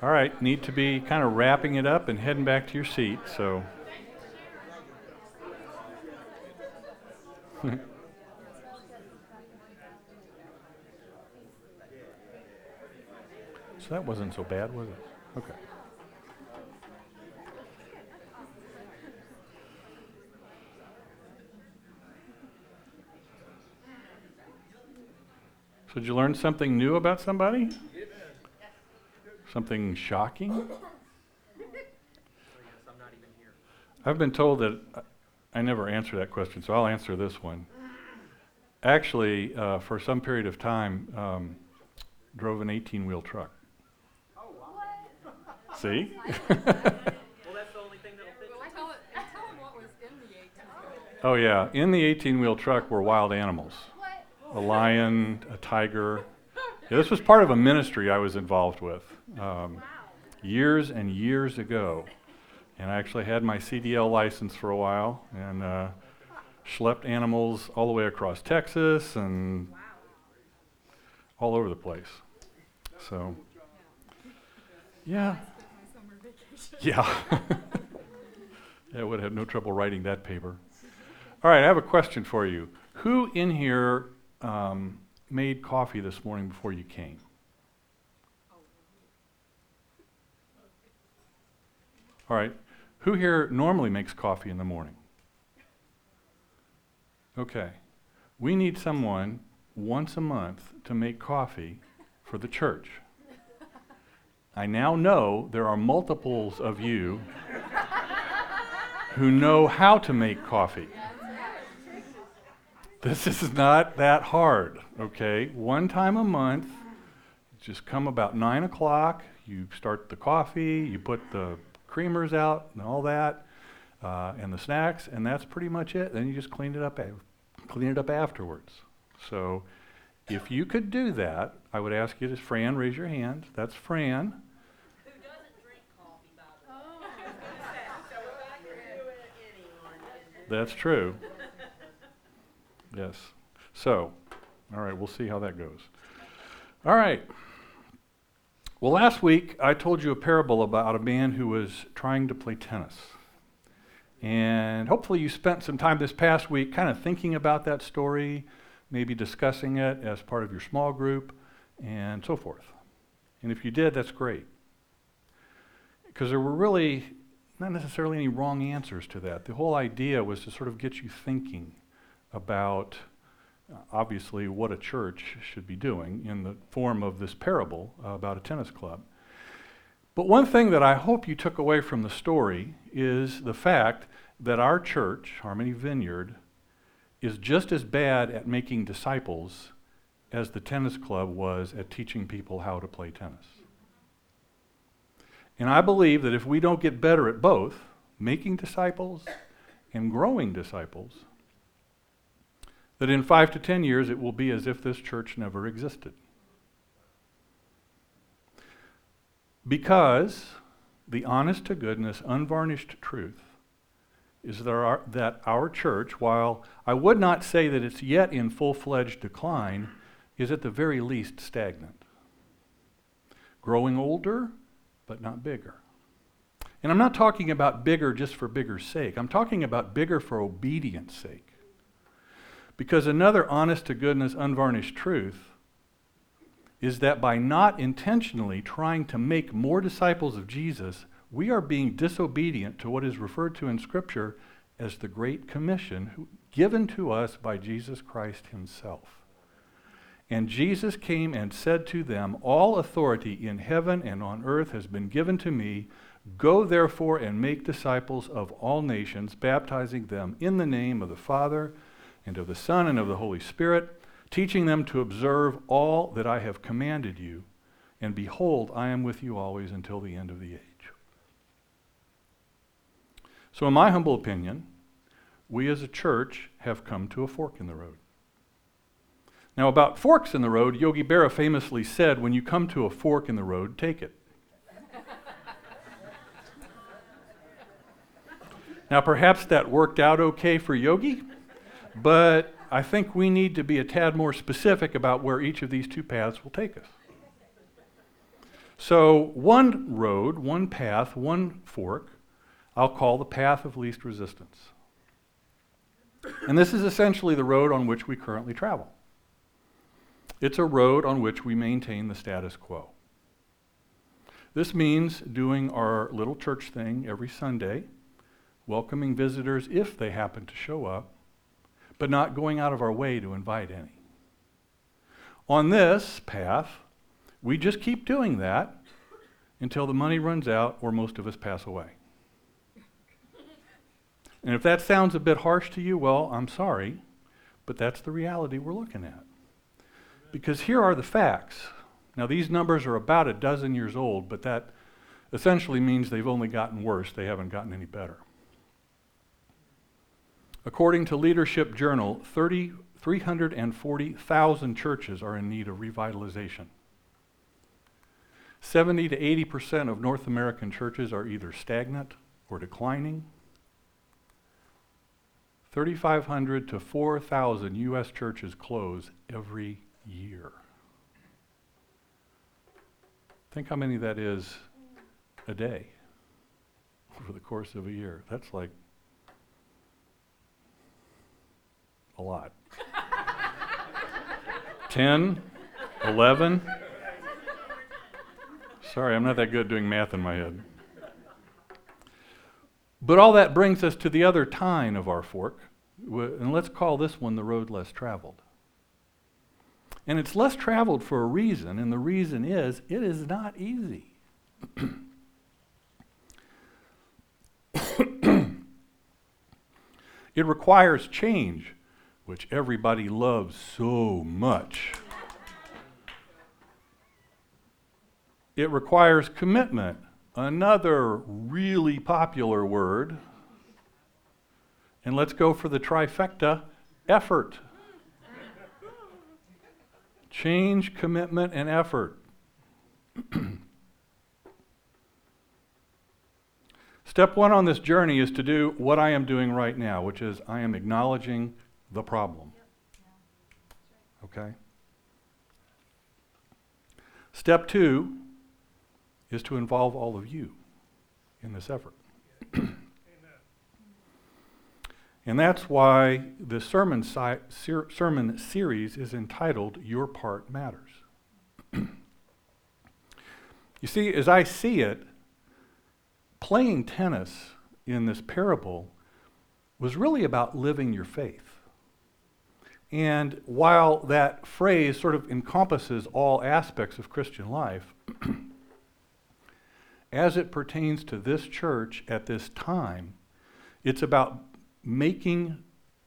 All right, need to be kind of wrapping it up and heading back to your seat. So. so that wasn't so bad, was it? Okay. So, did you learn something new about somebody? Something shocking? I've been told that I never answer that question, so I'll answer this one. Actually, uh, for some period of time, um, drove an 18 wheel truck. Oh, wow. See? well, that's the only thing that'll fit. Tell, tell them what was in the 18 wheel. oh, yeah. In the 18 wheel truck were wild animals What? a lion, a tiger. Yeah, this was part of a ministry I was involved with um, years and years ago. And I actually had my CDL license for a while and uh, schlepped animals all the way across Texas and all over the place. So, yeah. Yeah. yeah, I would have no trouble writing that paper. All right, I have a question for you. Who in here um, made coffee this morning before you came? All right. Who here normally makes coffee in the morning? Okay. We need someone once a month to make coffee for the church. I now know there are multiples of you who know how to make coffee. This is not that hard, okay? One time a month, just come about 9 o'clock, you start the coffee, you put the creamers out and all that, uh, and the snacks, and that's pretty much it. Then you just clean it up, clean it up afterwards. So, if you could do that, I would ask you to, Fran, raise your hand. That's Fran. Who doesn't drink coffee, by the way? so if I can do it, anyone That's true. Yes. So, all right, we'll see how that goes. All right. Well, last week I told you a parable about a man who was trying to play tennis. And hopefully you spent some time this past week kind of thinking about that story, maybe discussing it as part of your small group, and so forth. And if you did, that's great. Because there were really not necessarily any wrong answers to that. The whole idea was to sort of get you thinking about obviously what a church should be doing in the form of this parable about a tennis club. But one thing that I hope you took away from the story is the fact that our church, Harmony Vineyard, is just as bad at making disciples as the tennis club was at teaching people how to play tennis. And I believe that if we don't get better at both, making disciples and growing disciples, that in five to ten years it will be as if this church never existed. Because the honest to goodness, unvarnished truth is that our, that our church, while I would not say that it's yet in full fledged decline, is at the very least stagnant. Growing older, but not bigger. And I'm not talking about bigger just for bigger's sake, I'm talking about bigger for obedience sake. Because another honest to goodness, unvarnished truth is that by not intentionally trying to make more disciples of Jesus, we are being disobedient to what is referred to in Scripture as the Great Commission given to us by Jesus Christ Himself. And Jesus came and said to them, All authority in heaven and on earth has been given to me. Go therefore and make disciples of all nations, baptizing them in the name of the Father and of the Son and of the Holy Spirit, teaching them to observe all that I have commanded you. And behold, I am with you always until the end of the age. So, in my humble opinion, we as a church have come to a fork in the road. Now, about forks in the road, Yogi Berra famously said, When you come to a fork in the road, take it. now, perhaps that worked out okay for Yogi, but I think we need to be a tad more specific about where each of these two paths will take us. So, one road, one path, one fork, I'll call the path of least resistance. And this is essentially the road on which we currently travel. It's a road on which we maintain the status quo. This means doing our little church thing every Sunday, welcoming visitors if they happen to show up, but not going out of our way to invite any. On this path, we just keep doing that until the money runs out or most of us pass away. And if that sounds a bit harsh to you, well, I'm sorry, but that's the reality we're looking at. Because here are the facts. Now, these numbers are about a dozen years old, but that essentially means they've only gotten worse. They haven't gotten any better. According to Leadership Journal, 30, 340,000 churches are in need of revitalization. 70 to 80% of North American churches are either stagnant or declining. 3,500 to 4,000 U.S. churches close every year. Think how many that is a day over the course of a year. That's like a lot. 10, 11. Sorry, I'm not that good doing math in my head. But all that brings us to the other tine of our fork, and let's call this one the road less traveled. And it's less traveled for a reason, and the reason is it is not easy. it requires change, which everybody loves so much. It requires commitment, another really popular word. And let's go for the trifecta effort. Change, commitment, and effort. Step one on this journey is to do what I am doing right now, which is I am acknowledging the problem. Okay? Step two is to involve all of you in this effort. and that's why the sermon, si- ser- sermon series is entitled Your Part Matters. you see, as I see it, playing tennis in this parable was really about living your faith. And while that phrase sort of encompasses all aspects of Christian life, as it pertains to this church at this time, it's about making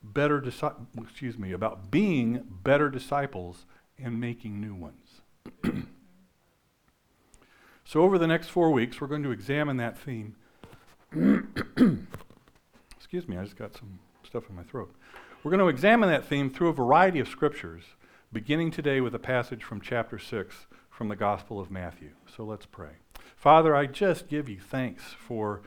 better disciples, excuse me, about being better disciples and making new ones. so over the next four weeks, we're going to examine that theme. excuse me, I just got some stuff in my throat. We're going to examine that theme through a variety of scriptures, beginning today with a passage from chapter 6 from the Gospel of Matthew. So let's pray. Father, I just give you thanks for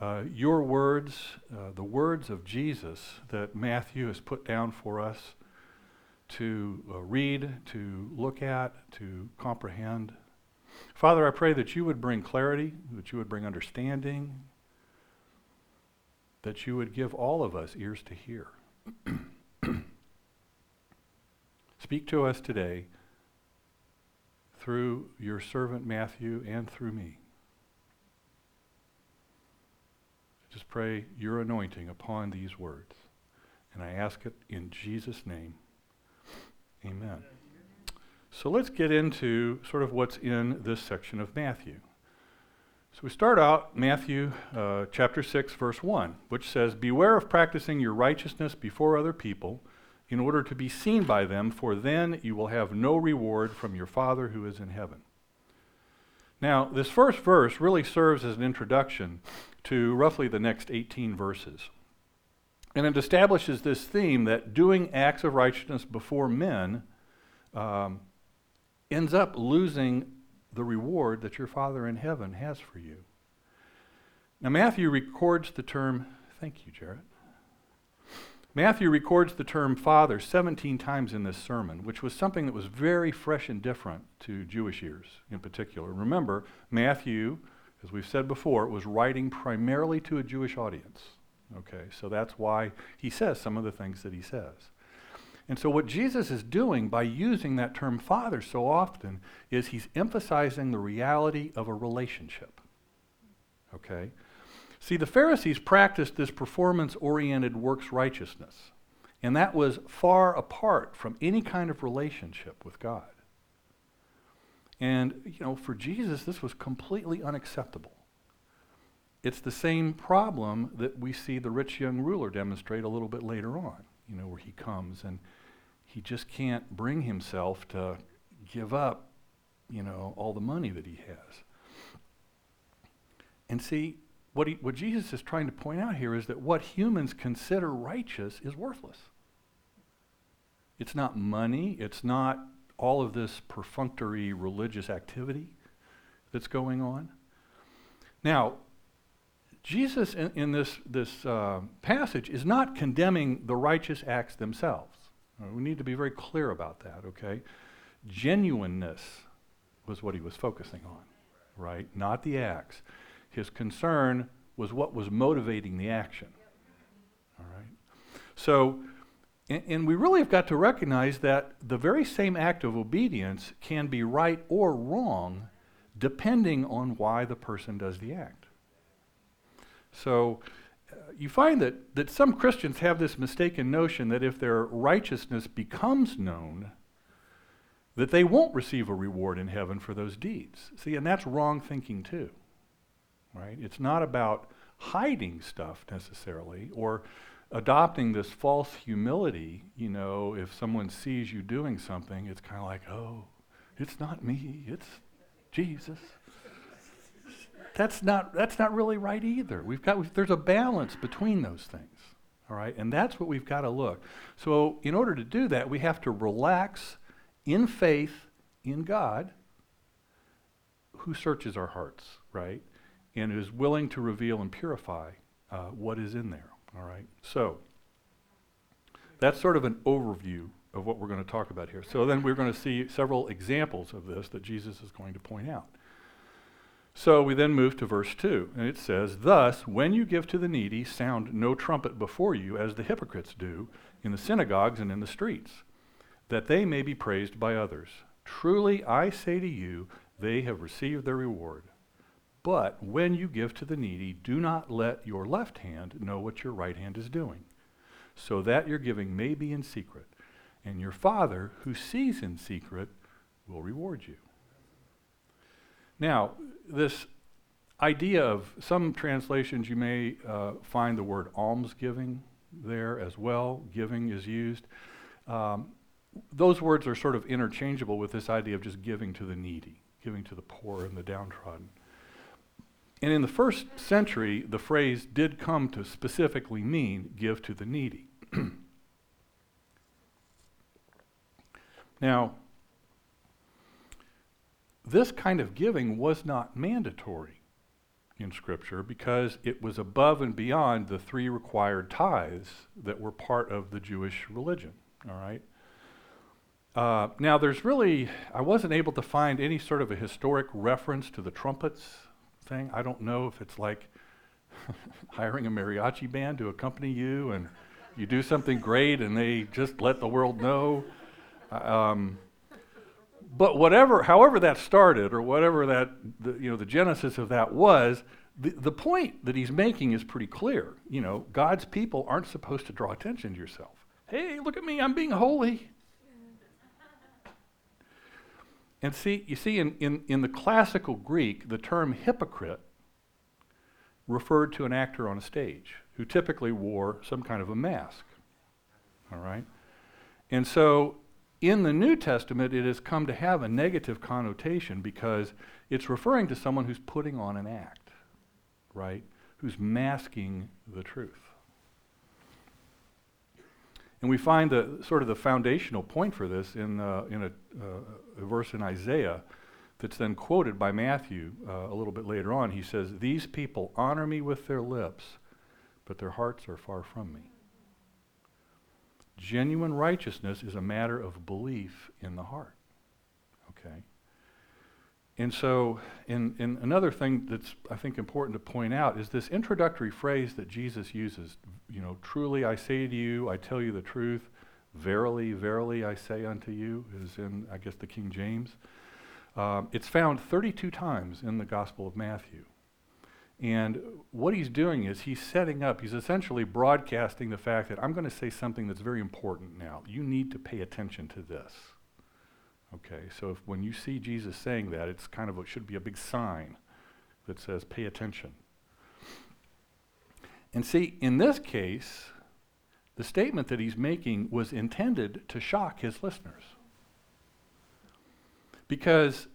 uh, your words, uh, the words of Jesus that Matthew has put down for us to uh, read, to look at, to comprehend. Father, I pray that you would bring clarity, that you would bring understanding, that you would give all of us ears to hear. Speak to us today through your servant Matthew and through me. Just pray your anointing upon these words. And I ask it in Jesus' name. Amen. So let's get into sort of what's in this section of Matthew. So we start out Matthew uh, chapter 6, verse 1, which says, Beware of practicing your righteousness before other people in order to be seen by them, for then you will have no reward from your Father who is in heaven. Now, this first verse really serves as an introduction to roughly the next 18 verses. And it establishes this theme that doing acts of righteousness before men um, ends up losing the reward that your Father in heaven has for you. Now, Matthew records the term, thank you, Jarrett. Matthew records the term father 17 times in this sermon, which was something that was very fresh and different to Jewish ears in particular. Remember, Matthew, as we've said before, was writing primarily to a Jewish audience. Okay, so that's why he says some of the things that he says. And so, what Jesus is doing by using that term father so often is he's emphasizing the reality of a relationship. Okay? See, the Pharisees practiced this performance oriented works righteousness, and that was far apart from any kind of relationship with God. And, you know, for Jesus, this was completely unacceptable. It's the same problem that we see the rich young ruler demonstrate a little bit later on, you know, where he comes and he just can't bring himself to give up, you know, all the money that he has. And see, what, he, what Jesus is trying to point out here is that what humans consider righteous is worthless. It's not money, it's not all of this perfunctory religious activity that's going on. Now, Jesus in, in this, this uh, passage is not condemning the righteous acts themselves. Uh, we need to be very clear about that, okay? Genuineness was what he was focusing on, right? Not the acts. His concern was what was motivating the action. All right? So, and, and, we really have got to recognize that the very same act of obedience can be right or wrong depending on why the person does the act. So, you find that, that some Christians have this mistaken notion that if their righteousness becomes known, that they won't receive a reward in heaven for those deeds. See, and that's wrong thinking too right? It's not about hiding stuff necessarily or adopting this false humility. You know, if someone sees you doing something, it's kind of like, oh, it's not me, it's Jesus. That's not, that's not really right either. We've got, we've, there's a balance between those things. All right, and that's what we've got to look. So, in order to do that, we have to relax in faith in God, who searches our hearts, right? and is willing to reveal and purify uh, what is in there. All right? So, that's sort of an overview of what we're going to talk about here. So, then we're going to see several examples of this that Jesus is going to point out. So, we then move to verse 2, and it says, Thus, when you give to the needy, sound no trumpet before you, as the hypocrites do in the synagogues and in the streets, that they may be praised by others. Truly, I say to you, they have received their reward. But when you give to the needy, do not let your left hand know what your right hand is doing, so that your giving may be in secret. And your Father, who sees in secret, will reward you. Now, this idea of some translations, you may uh, find the word almsgiving there as well. Giving is used. Um, those words are sort of interchangeable with this idea of just giving to the needy, giving to the poor and the downtrodden. And in the first century, the phrase did come to specifically mean give to the needy. now, this kind of giving was not mandatory in Scripture because it was above and beyond the three required tithes that were part of the Jewish religion. All right? Uh, now, there's really, I wasn't able to find any sort of a historic reference to the trumpets thing. I don't know if it's like hiring a mariachi band to accompany you and you do something great and they just let the world know. Um, but whatever, however that started, or whatever that, the, you know, the genesis of that was, the, the point that he's making is pretty clear. You know, God's people aren't supposed to draw attention to yourself. Hey, look at me, I'm being holy. And see, you see, in, in, in the classical Greek, the term hypocrite referred to an actor on a stage who typically wore some kind of a mask. All right? And so in the New Testament, it has come to have a negative connotation because it's referring to someone who's putting on an act, right? Who's masking the truth. And we find the sort of the foundational point for this in, uh, in a, uh, a, verse in Isaiah that's then quoted by Matthew uh, a little bit later on. He says, These people honor me with their lips, but their hearts are far from me. Genuine righteousness is a matter of belief in the heart. Okay? And so, in, in another thing that's, I think, important to point out is this introductory phrase that Jesus uses. You know, truly I say to you, I tell you the truth. Verily, verily, I say unto you, is in, I guess, the King James. Um, it's found 32 times in the Gospel of Matthew. And what he's doing is he's setting up, he's essentially broadcasting the fact that I'm going to say something that's very important now. You need to pay attention to this. Okay, so if, when you see Jesus saying that, it's kind of, it should be a big sign that says, pay attention. And see, in this case, the statement that he's making was intended to shock his listeners. Because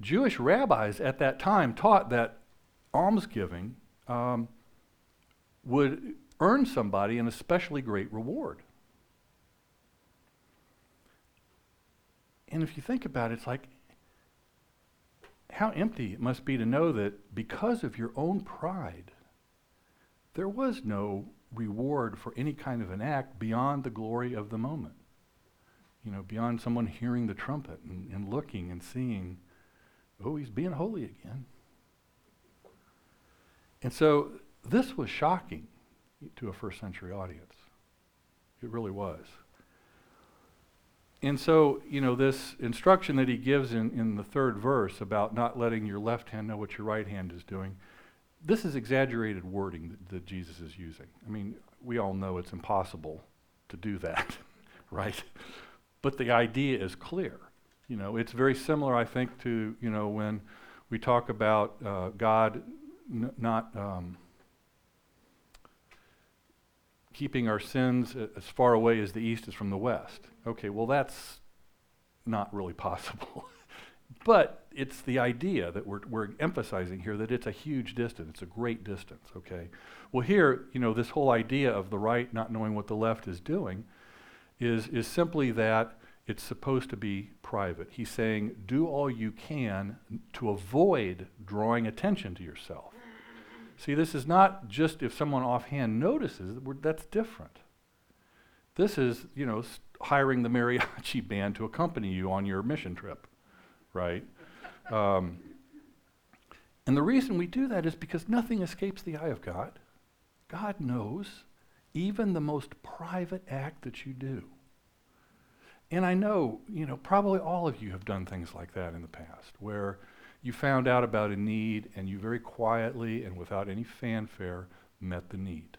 Jewish rabbis at that time taught that almsgiving um, would earn somebody an especially great reward. And if you think about it, it's like how empty it must be to know that because of your own pride, there was no reward for any kind of an act beyond the glory of the moment. You know, beyond someone hearing the trumpet and, and looking and seeing, oh, he's being holy again. And so this was shocking to a first century audience. It really was. And so, you know, this instruction that he gives in, in the third verse about not letting your left hand know what your right hand is doing, this is exaggerated wording that, that Jesus is using. I mean, we all know it's impossible to do that, right? But the idea is clear. You know, it's very similar, I think, to, you know, when we talk about uh, God n- not um, keeping our sins as far away as the east is from the west. Okay, well, that's not really possible. but it's the idea that we're, we're emphasizing here that it's a huge distance, it's a great distance, okay? Well, here, you know, this whole idea of the right not knowing what the left is doing is, is simply that it's supposed to be private. He's saying, do all you can to avoid drawing attention to yourself. See, this is not just if someone offhand notices, that's different. This is, you know, hiring the mariachi band to accompany you on your mission trip, right? Um, and the reason we do that is because nothing escapes the eye of God. God knows even the most private act that you do. And I know, you know, probably all of you have done things like that in the past where you found out about a need and you very quietly and without any fanfare met the need.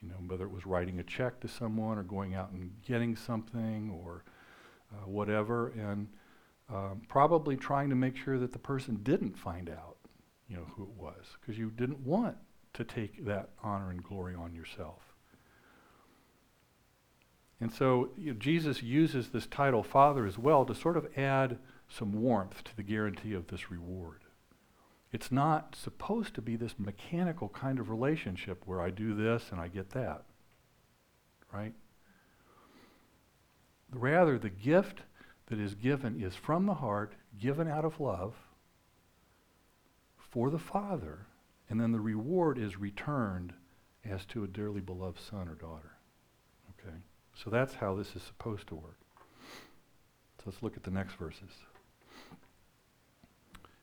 You know, whether it was writing a check to someone or going out and getting something or uh, whatever, and um, probably trying to make sure that the person didn't find out, you know, who it was, because you didn't want to take that honor and glory on yourself. And so you know, Jesus uses this title, Father, as well, to sort of add some warmth to the guarantee of this reward. It's not supposed to be this mechanical kind of relationship where I do this and I get that. Right? Rather, the gift that is given is from the heart, given out of love for the Father, and then the reward is returned as to a dearly beloved son or daughter. Okay? So that's how this is supposed to work. So let's look at the next verses.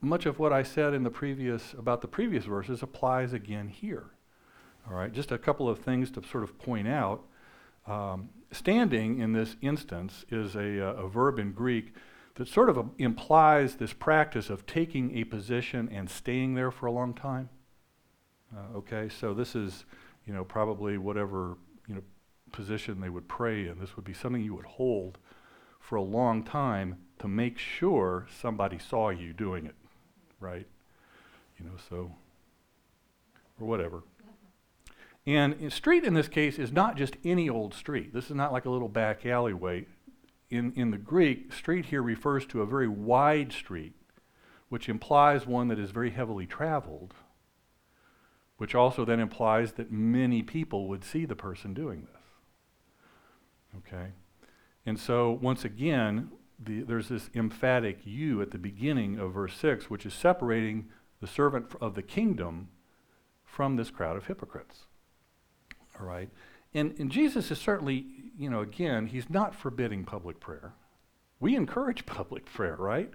much of what I said in the previous about the previous verses applies again here. All right, just a couple of things to sort of point out. Um, standing in this instance is a, a, verb in Greek that sort of a, implies this practice of taking a position and staying there for a long time. Uh, okay, so this is, you know, probably whatever you know position they would pray in. This would be something you would hold for a long time to make sure somebody saw you doing it right? You know, so, or whatever. And street in this case is not just any old street. This is not like a little back alleyway. in, in the Greek, street here refers to a very wide street, which implies one that is very heavily traveled, which also then implies that many people would see the person doing this. Okay? And so, once again, the, there's this emphatic you at the beginning of verse 6, which is separating the servant of the kingdom from this crowd of hypocrites. All right? And, and Jesus is certainly, you know, again, he's not forbidding public prayer. We encourage public prayer, right?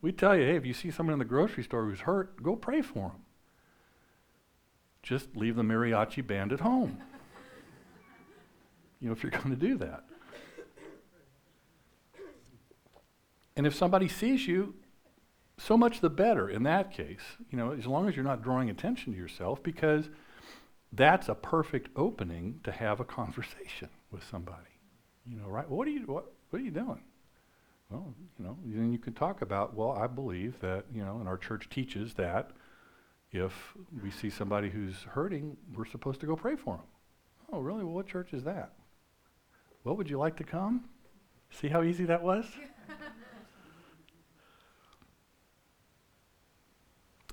We tell you, hey, if you see someone in the grocery store who's hurt, go pray for them. Just leave the mariachi band at home. you know, if you're going to do that. And if somebody sees you, so much the better in that case, you know, as long as you're not drawing attention to yourself, because that's a perfect opening to have a conversation with somebody. You know, right? what are you what, what are you doing? Well, you know, then you can talk about, well, I believe that, you know, and our church teaches that if we see somebody who's hurting, we're supposed to go pray for them. Oh, really? Well, what church is that? Well, would you like to come? See how easy that was?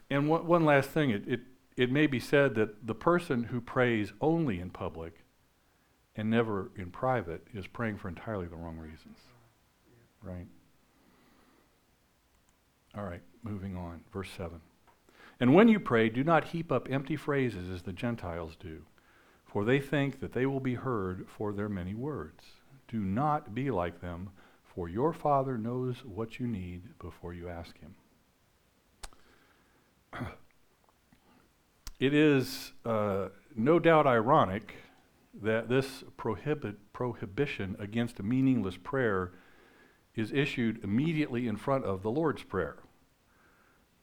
And one, one last thing, it, it, it may be said that the person who prays only in public and never in private is praying for entirely the wrong reasons. Right? All right, moving on. Verse 7. And when you pray, do not heap up empty phrases as the Gentiles do, for they think that they will be heard for their many words. Do not be like them, for your Father knows what you need before you ask Him. it is uh, no doubt ironic that this prohibit, prohibition against a meaningless prayer is issued immediately in front of the Lord's Prayer,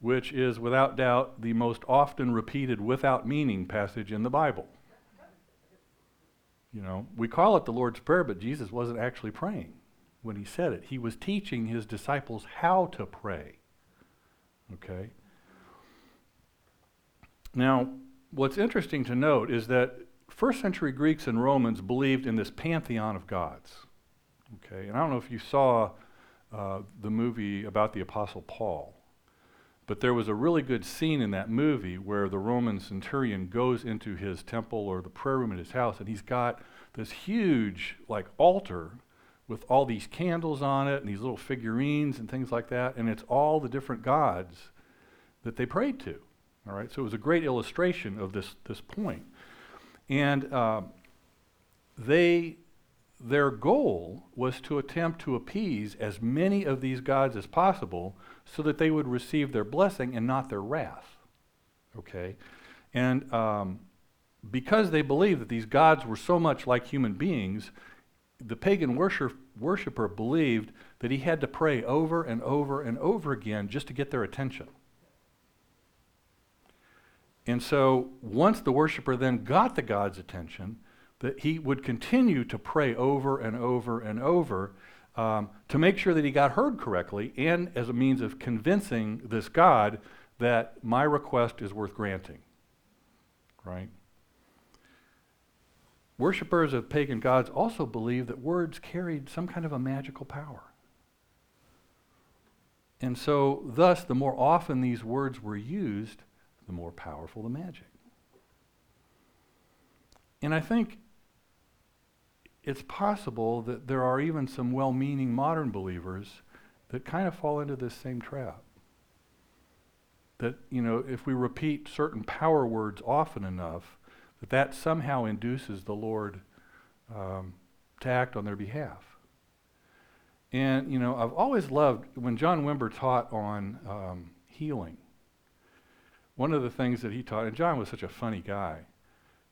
which is without doubt the most often repeated without meaning passage in the Bible. You know, we call it the Lord's Prayer, but Jesus wasn't actually praying when he said it. He was teaching his disciples how to pray. Okay? Now, what's interesting to note is that first century Greeks and Romans believed in this pantheon of gods. Okay, and I don't know if you saw uh, the movie about the Apostle Paul, but there was a really good scene in that movie where the Roman centurion goes into his temple or the prayer room in his house, and he's got this huge, like, altar with all these candles on it and these little figurines and things like that, and it's all the different gods that they prayed to. All right, so it was a great illustration of this, this point. And uh, they, their goal was to attempt to appease as many of these gods as possible so that they would receive their blessing and not their wrath. Okay? And um, because they believed that these gods were so much like human beings, the pagan worship, worshiper believed that he had to pray over and over and over again just to get their attention. And so once the worshiper then got the God's attention, that he would continue to pray over and over and over um, to make sure that he got heard correctly and as a means of convincing this God that my request is worth granting. Right? Worshippers of pagan gods also believed that words carried some kind of a magical power. And so, thus, the more often these words were used, the more powerful the magic. And I think it's possible that there are even some well meaning modern believers that kind of fall into this same trap. That, you know, if we repeat certain power words often enough, that that somehow induces the Lord um, to act on their behalf. And, you know, I've always loved when John Wimber taught on um, healing one of the things that he taught, and John was such a funny guy,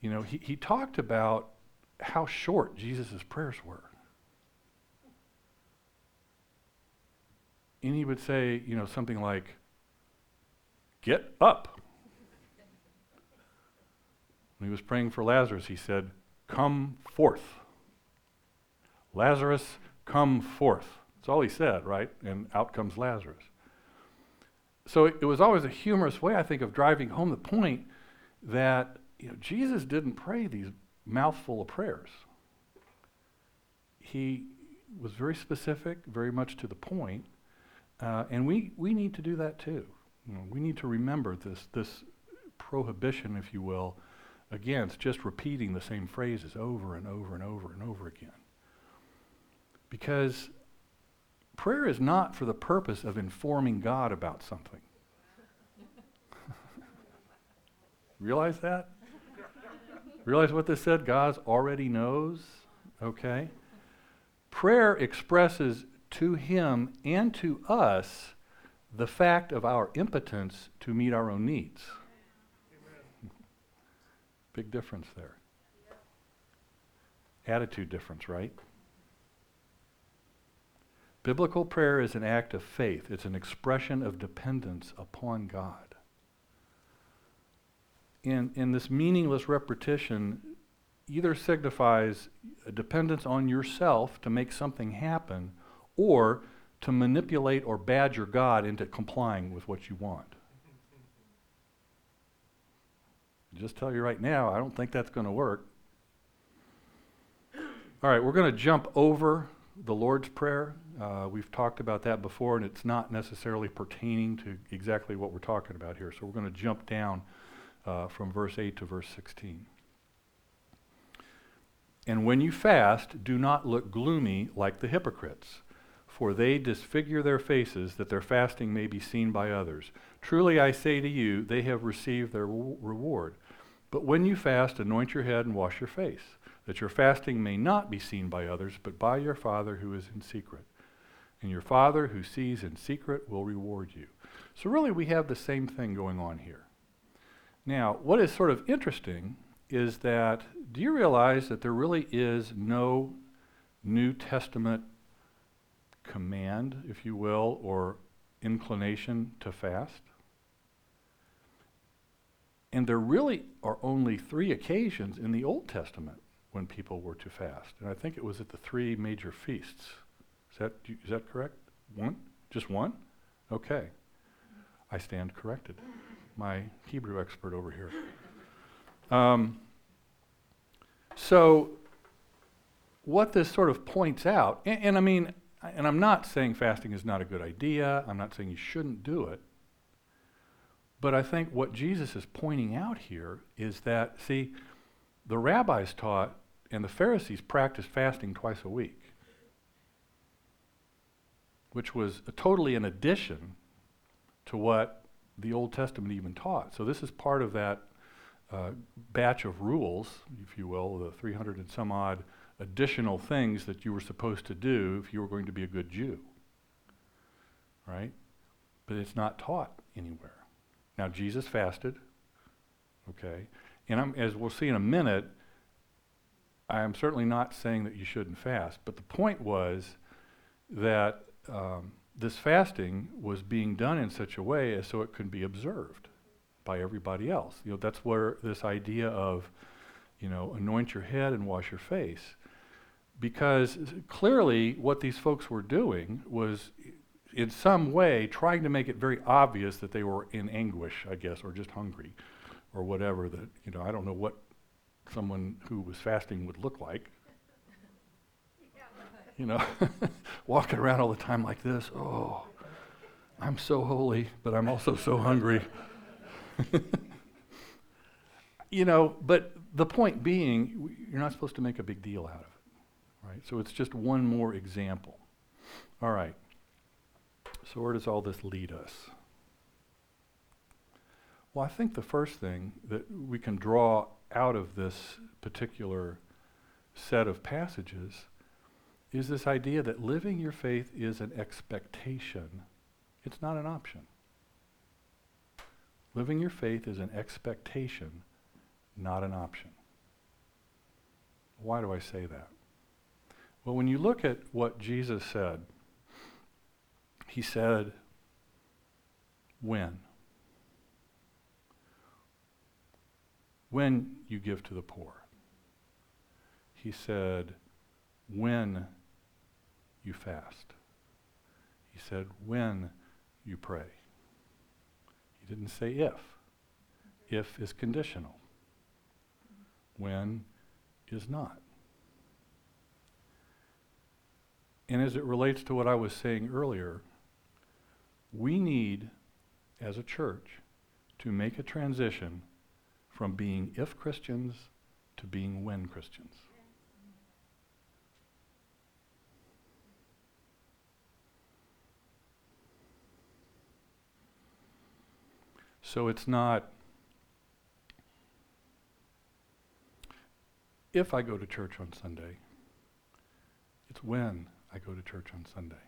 you know, he, he talked about how short Jesus' prayers were. And he would say, you know, something like, Get up. When he was praying for Lazarus, he said, Come forth. Lazarus, come forth. That's all he said, right? And out comes Lazarus so it, it, was always a humorous way, I think, of driving home the point that you know, Jesus didn't pray these mouthful of prayers. He was very specific, very much to the point, uh, and we, we need to do that too. You know, we need to remember this, this prohibition, if you will, against just repeating the same phrases over and over and over and over again. Because prayer is not for the purpose of informing God about something. Realize that? Realize what this said? God already knows. Okay? Prayer expresses to Him and to us the fact of our impotence to meet our own needs. Big difference there. Attitude difference, right? Biblical prayer is an act of faith, it's an expression of dependence upon God. And, in this meaningless repetition, either signifies a dependence on yourself to make something happen or to manipulate or badger God into complying with what you want. Just tell you right now, I don't think that's going to work. All right, we're going to jump over the Lord's Prayer. Uh, we've talked about that before, and it's not necessarily pertaining to exactly what we're talking about here. So we're going to jump down uh, from verse 8 to verse 16. And when you fast, do not look gloomy like the hypocrites, for they disfigure their faces that their fasting may be seen by others. Truly I say to you, they have received their reward. But when you fast, anoint your head and wash your face, that your fasting may not be seen by others, but by your Father who is in secret. And your Father who sees in secret will reward you. So, really, we have the same thing going on here. Now, what is sort of interesting is that do you realize that there really is no New Testament command, if you will, or inclination to fast? And there really are only three occasions in the Old Testament when people were to fast. And I think it was at the three major feasts. Is that, is that correct? One? Just one? Okay. I stand corrected. My Hebrew expert over here. Um, so, what this sort of points out, and, and I mean, and I'm not saying fasting is not a good idea, I'm not saying you shouldn't do it. But I think what Jesus is pointing out here is that, see, the rabbis taught and the Pharisees practiced fasting twice a week, which was totally an addition to what the Old Testament even taught. So this is part of that uh, batch of rules, if you will, the 300 and some odd additional things that you were supposed to do if you were going to be a good Jew. Right? But it's not taught anywhere. Now, Jesus fasted, okay? And I'm, as we'll see in a minute, I am certainly not saying that you shouldn't fast, but the point was that um, this fasting was being done in such a way as so it could be observed by everybody else. You know, that's where this idea of, you know, anoint your head and wash your face. Because clearly what these folks were doing was in some way trying to make it very obvious that they were in anguish, I guess, or just hungry or whatever that, you know, I don't know what someone who was fasting would look like. You know, walking around all the time like this. Oh, I'm so holy, but I'm also so hungry. you know, but the point being, you're not supposed to make a big deal out of it, right? So it's just one more example. All right. So where does all this lead us? Well, I think the first thing that we can draw out of this particular set of passages is this idea that living your faith is an expectation. It's not an option. Living your faith is an expectation, not an option. Why do I say that? Well, when you look at what Jesus said, he said, when? When you give to the poor. He said, when you fast. He said, when you pray. He didn't say if. If is conditional. When is not. And as it relates to what I was saying earlier, we need, as a church, to make a transition from being if Christians to being when Christians. So it's not if I go to church on Sunday, it's when I go to church on Sunday.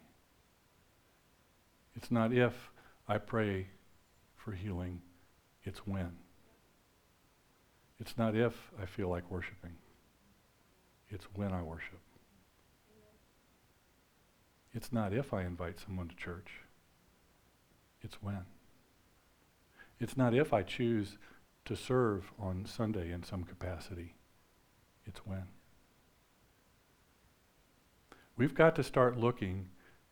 It's not if I pray for healing, it's when. It's not if I feel like worshiping, it's when I worship. It's not if I invite someone to church, it's when. It's not if I choose to serve on Sunday in some capacity, it's when. We've got to start looking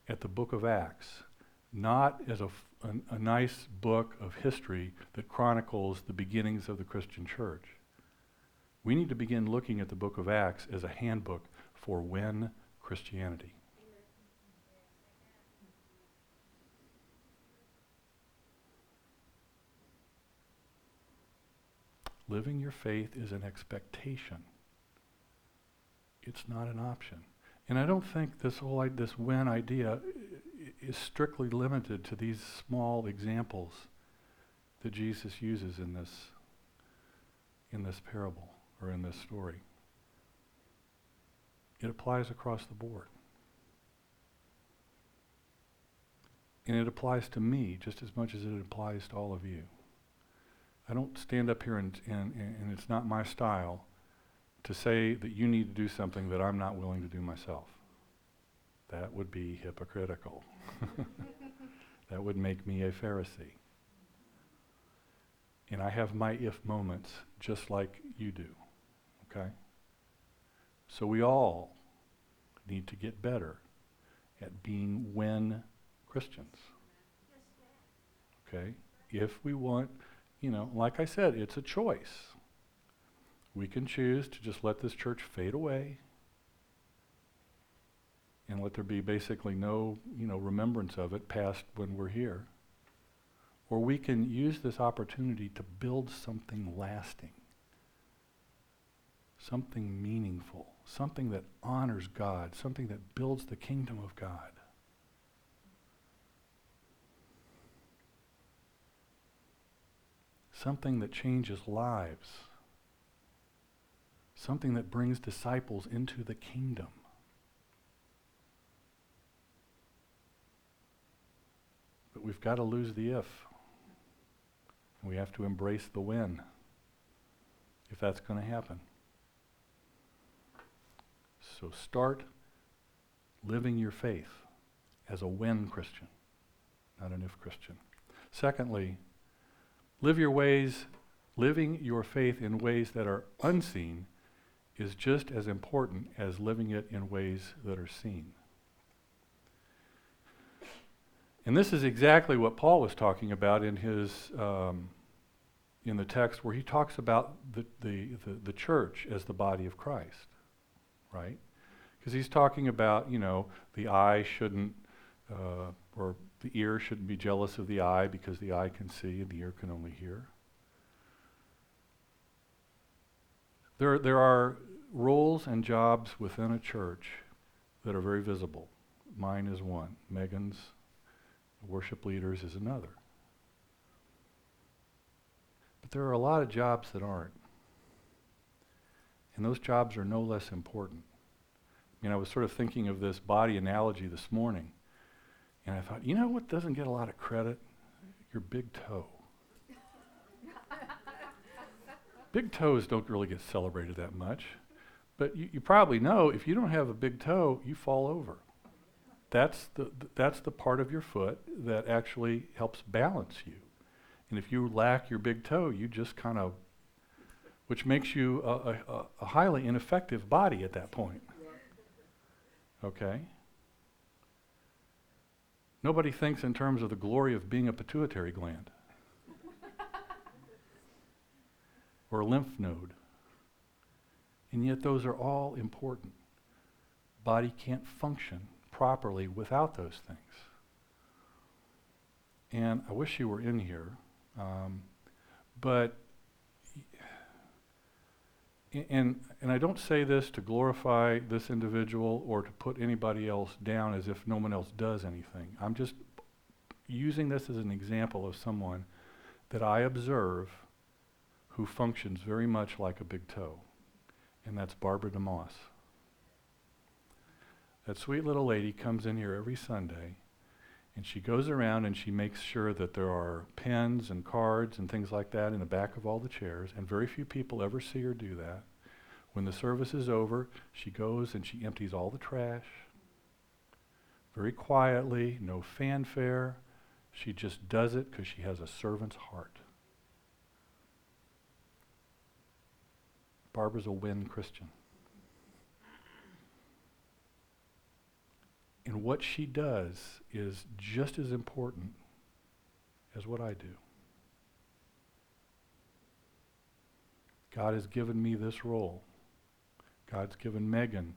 at the book of Acts not as a, a, a, nice book of history that chronicles the beginnings of the Christian church. We need to begin looking at the book of Acts as a handbook for when Christianity. Living your faith is an expectation. It's not an option. And I don't think this whole this when idea is strictly limited to these small examples that Jesus uses in this in this parable or in this story. It applies across the board. And it applies to me just as much as it applies to all of you. I don't stand up here and, and, and it's not my style to say that you need to do something that I'm not willing to do myself. That would be hypocritical. that would make me a Pharisee. And I have my if moments just like you do. Okay? So we all need to get better at being when Christians. Okay? If we want, you know, like I said, it's a choice. We can choose to just let this church fade away and let there be basically no, you know, remembrance of it past when we're here. Or we can use this opportunity to build something lasting, something meaningful, something that honors God, something that builds the kingdom of God. Something that changes lives. Something that brings disciples into the kingdom. But we've got to lose the if. We have to embrace the when, if that's going to happen. So start living your faith as a when Christian, not an if Christian. Secondly, live your ways, living your faith in ways that are unseen is just as important as living it in ways that are seen. And this is exactly what Paul was talking about in his um, in the text where he talks about the, the, the, the church as the body of Christ, right? Because he's talking about, you know, the eye shouldn't, uh, or the ear shouldn't be jealous of the eye because the eye can see and the ear can only hear. There, there are roles and jobs within a church that are very visible. Mine is one. Megan's worship leaders is another. But there are a lot of jobs that aren't. And those jobs are no less important. I mean, I was sort of thinking of this body analogy this morning. And I thought, you know what doesn't get a lot of credit? Your big toe. big toes don't really get celebrated that much. But you, you probably know if you don't have a big toe, you fall over. That's the, that's the part of your foot that actually helps balance you. And if you lack your big toe, you just kind of, which makes you a, a, a highly ineffective body at that point. Okay? Nobody thinks in terms of the glory of being a pituitary gland or a lymph node. And yet, those are all important. Body can't function properly without those things. And I wish you were in here, um, but and and I don't say this to glorify this individual or to put anybody else down as if no one else does anything. I'm just using this as an example of someone that I observe who functions very much like a big toe, and that's Barbara DeMoss. That sweet little lady comes in here every Sunday, and she goes around and she makes sure that there are pens and cards and things like that in the back of all the chairs, and very few people ever see her do that. When the service is over, she goes and she empties all the trash very quietly, no fanfare. She just does it because she has a servant's heart. Barbara's a when Christian. What she does is just as important as what I do. God has given me this role. God's given Megan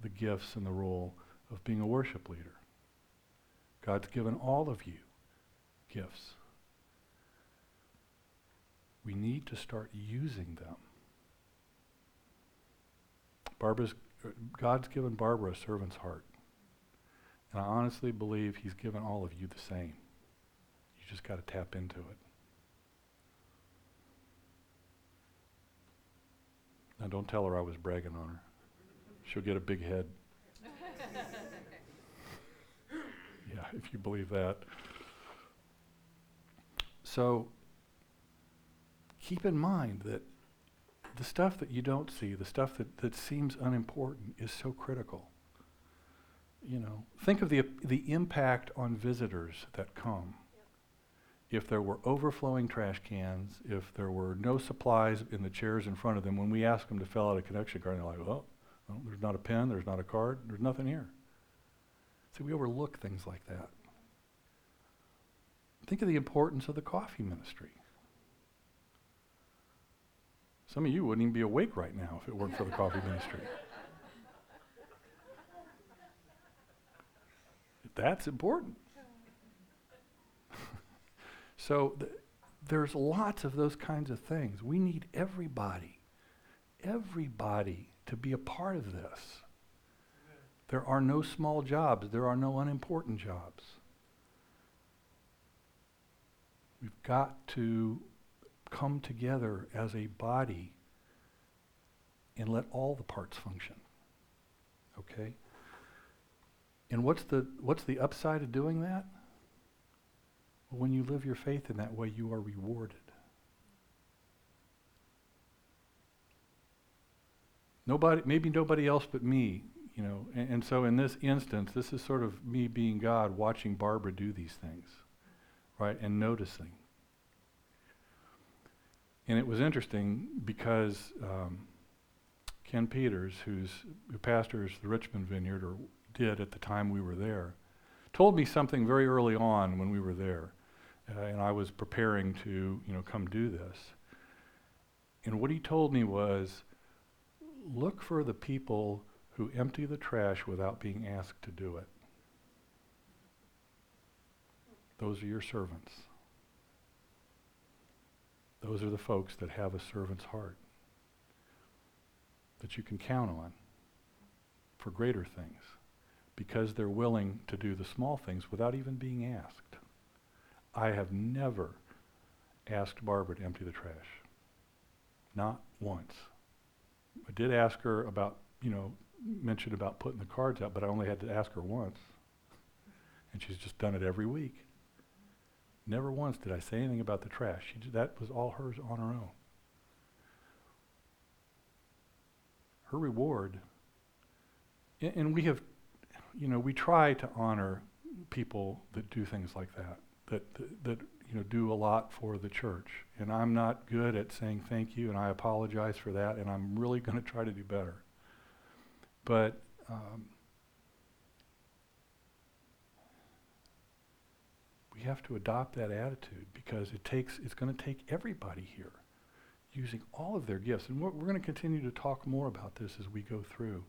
the gifts and the role of being a worship leader. God's given all of you gifts. We need to start using them. Barbara's, God's given Barbara a servant's heart. And I honestly believe he's given all of you the same. You just got to tap into it. Now, don't tell her I was bragging on her. She'll get a big head. yeah, if you believe that. So, keep in mind that the stuff that you don't see, the stuff that, that seems unimportant, is so critical. You know, think of the, the impact on visitors that come. Yep. If there were overflowing trash cans, if there were no supplies in the chairs in front of them, when we ask them to fill out a connection card, they're like, oh, well, there's not a pen, there's not a card, there's nothing here. See, we overlook things like that. Think of the importance of the coffee ministry. Some of you wouldn't even be awake right now if it weren't for the coffee ministry. That's important. so th- there's lots of those kinds of things. We need everybody, everybody to be a part of this. There are no small jobs, there are no unimportant jobs. We've got to come together as a body and let all the parts function. Okay? And what's the what's the upside of doing that? Well, when you live your faith in that way, you are rewarded. Nobody, maybe nobody else but me, you know. And, and so in this instance, this is sort of me being God, watching Barbara do these things, right, and noticing. And it was interesting because um, Ken Peters, who's, who pastors the Richmond Vineyard, or did at the time we were there, told me something very early on when we were there. Uh, and I was preparing to, you know, come do this. And what he told me was, look for the people who empty the trash without being asked to do it. Those are your servants. Those are the folks that have a servant's heart that you can count on for greater things because they're willing to do the small things without even being asked. I have never asked Barbara to empty the trash. Not once. I did ask her about, you know, mention about putting the cards out, but I only had to ask her once. And she's just done it every week. Never once did I say anything about the trash. She, that was all hers on her own. Her reward, and, and we have, you know, we try to honor people that do things like that, that, that, that you know, do a lot for the church. And I'm not good at saying thank you, and I apologize for that, and I'm really going to try to do better. But um, we have to adopt that attitude because it takes it's going to take everybody here using all of their gifts and we're, we're going to continue to talk more about this as we go through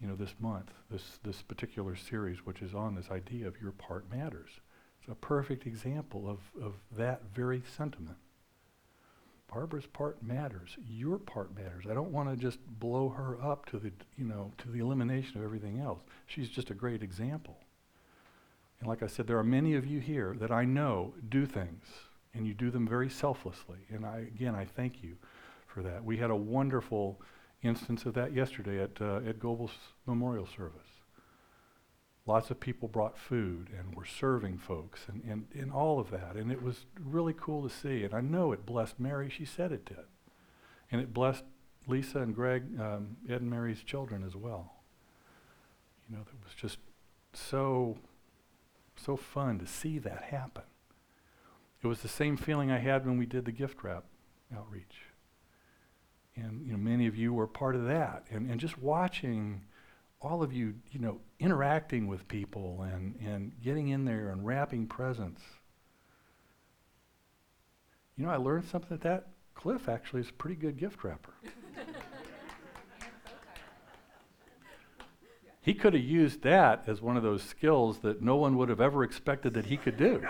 you know, this month, this, this particular series, which is on this idea of your part matters. It's a perfect example of, of that very sentiment. Barbara's part matters. Your part matters. I don't want to just blow her up to the, you know, to the elimination of everything else. She's just a great example. And like I said, there are many of you here that I know do things, and you do them very selflessly. And I, again, I thank you for that. We had a wonderful instance of that yesterday at, uh, at memorial service. Lots of people brought food and were serving folks and, and, and all of that. And it was really cool to see. And I know it blessed Mary. She said it did. And it blessed Lisa and Greg, um, Ed and Mary's children as well. You know, it was just so, so fun to see that happen. It was the same feeling I had when we did the gift wrap outreach. And you know, many of you were part of that. And, and just watching all of you, you know, interacting with people and, and getting in there and wrapping presents. You know, I learned something that that Cliff actually is a pretty good gift wrapper. he could have used that as one of those skills that no one would have ever expected that he could do.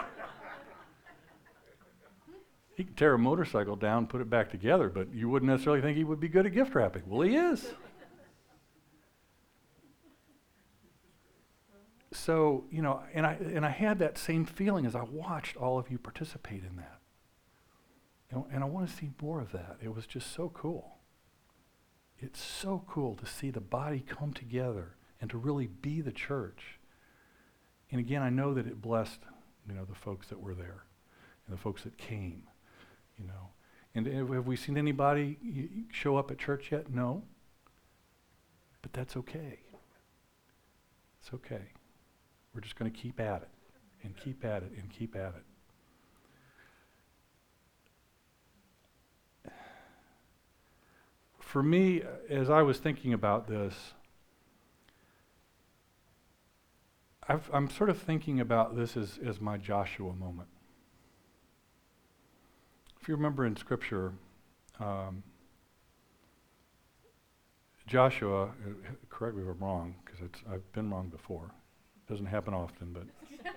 He could tear a motorcycle down, put it back together, but you wouldn't necessarily think he would be good at gift wrapping. Well, he is. so you know, and I and I had that same feeling as I watched all of you participate in that. And I want to see more of that. It was just so cool. It's so cool to see the body come together and to really be the church. And again, I know that it blessed, you know, the folks that were there and the folks that came, you know. And have we seen anybody show up at church yet? No. But that's okay. It's okay. We're just going to keep at it and keep at it and keep at it. For me, as I was thinking about this, i am sort of thinking about this as, as my Joshua moment. If you remember in Scripture, um, Joshua, uh, correct me if I'm wrong, because I've been wrong before. It doesn't happen often, but.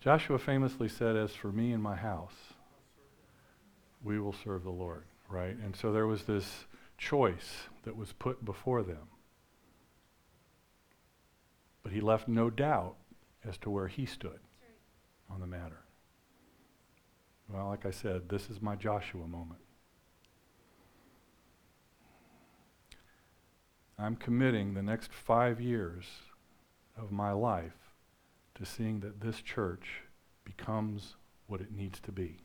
Joshua famously said, As for me and my house, we will serve the Lord, right? And so there was this choice that was put before them. But he left no doubt as to where he stood on the matter. Well, like I said, this is my Joshua moment. I'm committing the next five years of my life to seeing that this church becomes what it needs to be.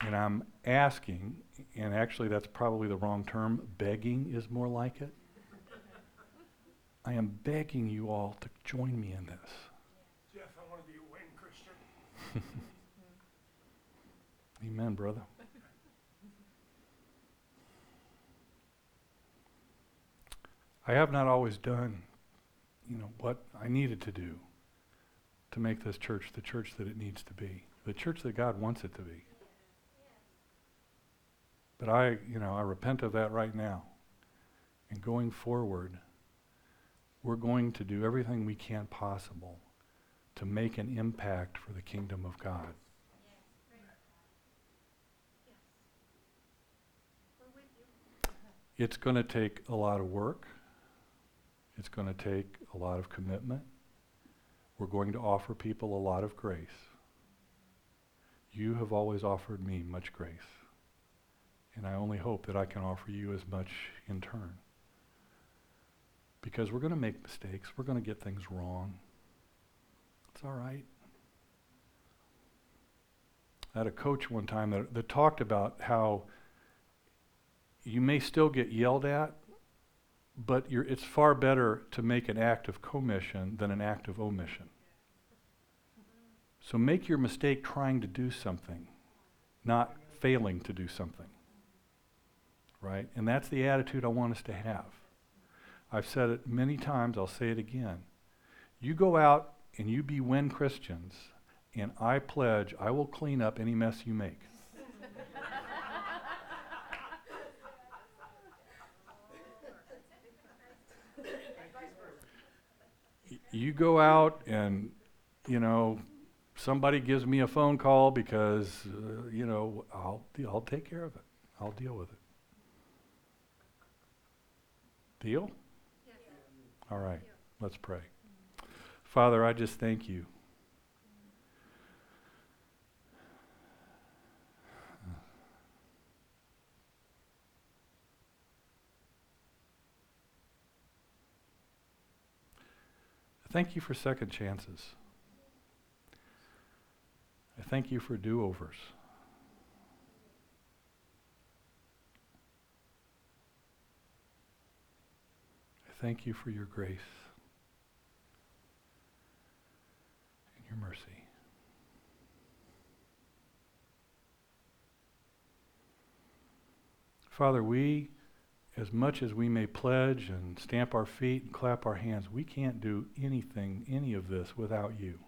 And I'm asking, and actually that's probably the wrong term, begging is more like it. I am begging you all to join me in this. Jeff, I want to be a when Christian. Amen, brother. I have not always done, you know, what I needed to do to make this church the church that it needs to be, the church that God wants it to be. But I, you know, I repent of that right now. And going forward, we're going to do everything we can possible to make an impact for the kingdom of God. It's going to take a lot of work. It's going to take a lot of commitment. We're going to offer people a lot of grace. You have always offered me much grace. And I only hope that I can offer you as much in turn. Because we're going to make mistakes. We're going to get things wrong. It's all right. I had a coach one time that, that talked about how you may still get yelled at, but it's far better to make an act of commission than an act of omission. So make your mistake trying to do something, not failing to do something. Right? And that's the attitude I want us to have. I've said it many times, I'll say it again. You go out and you be when Christians, and I pledge I will clean up any mess you make. You go out and, you know, somebody gives me a phone call because, uh, you know, I'll, I'll take care of it. I'll deal with it. Deal? All right, let's pray. Father, I just thank you. Thank you for second chances. I thank you for do overs. I thank you for your grace and your mercy. Father, we as much as we may pledge and stamp our feet and clap our hands, we can't do anything, any of this, without you.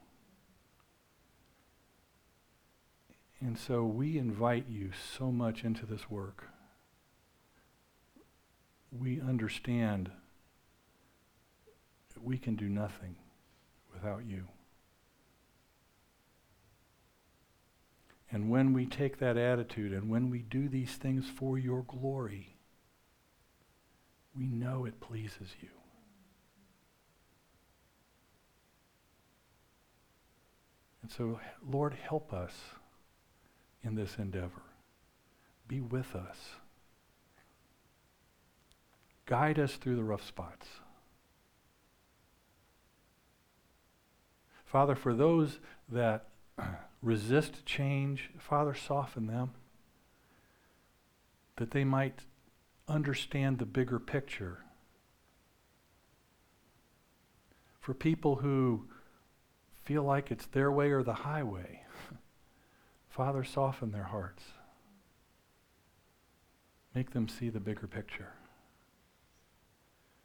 And so we invite you so much into this work. We understand that we can do nothing without you. And when we take that attitude and when we do these things for your glory, we know it pleases you. And so, Lord, help us in this endeavor. Be with us. Guide us through the rough spots. Father, for those that resist change, Father, soften them that they might understand the bigger picture. For people who feel like it's their way or the highway, Father, soften their hearts. Make them see the bigger picture.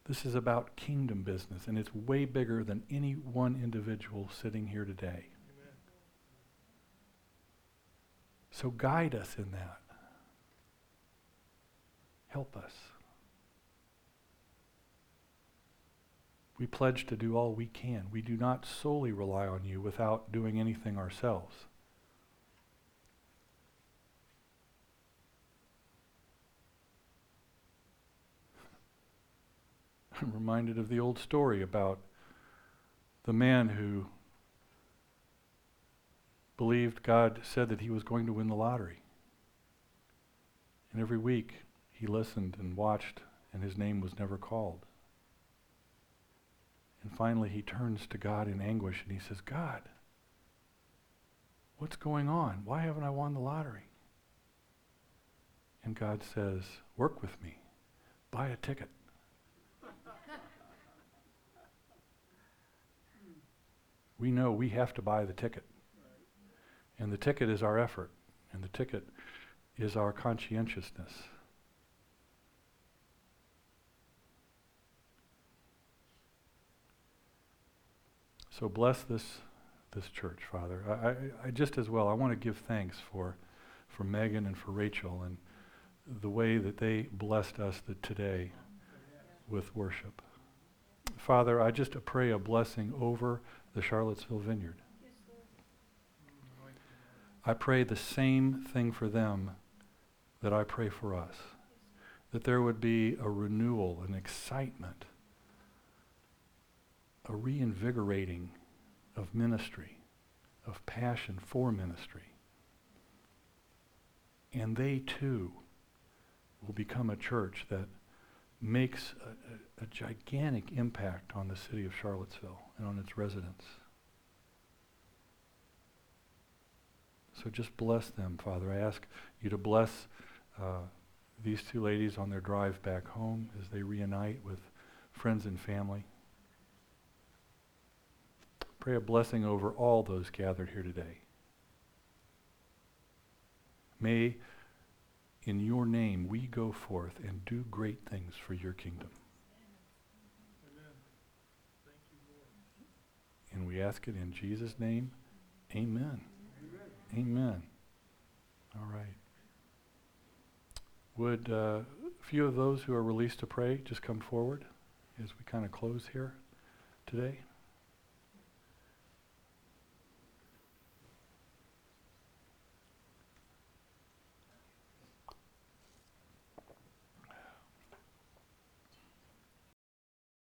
This is about kingdom business, and it's way bigger than any one individual sitting here today. Amen. So guide us in that. Help us. We pledge to do all we can. We do not solely rely on you without doing anything ourselves. I'm reminded of the old story about the man who believed God said that he was going to win the lottery. And every week he listened and watched, and his name was never called. And finally, he turns to God in anguish and he says, God, what's going on? Why haven't I won the lottery? And God says, Work with me, buy a ticket. we know we have to buy the ticket. And the ticket is our effort, and the ticket is our conscientiousness. So bless this, this church, Father. I, I, I just as well, I want to give thanks for, for Megan and for Rachel and the way that they blessed us today with worship. Father, I just pray a blessing over the Charlottesville Vineyard. I pray the same thing for them that I pray for us. That there would be a renewal, an excitement a reinvigorating of ministry, of passion for ministry. And they too will become a church that makes a, a, a, gigantic impact on the city of Charlottesville and on its residents. So just bless them, Father. I ask you to bless uh, these two ladies on their drive back home as they reunite with friends and family. Pray a blessing over all those gathered here today. May, in your name, we go forth and do great things for your kingdom. Amen. And we ask it in Jesus' name. Amen. Amen. Amen. All right. Would uh, a few of those who are released to pray just come forward as we kind of close here today?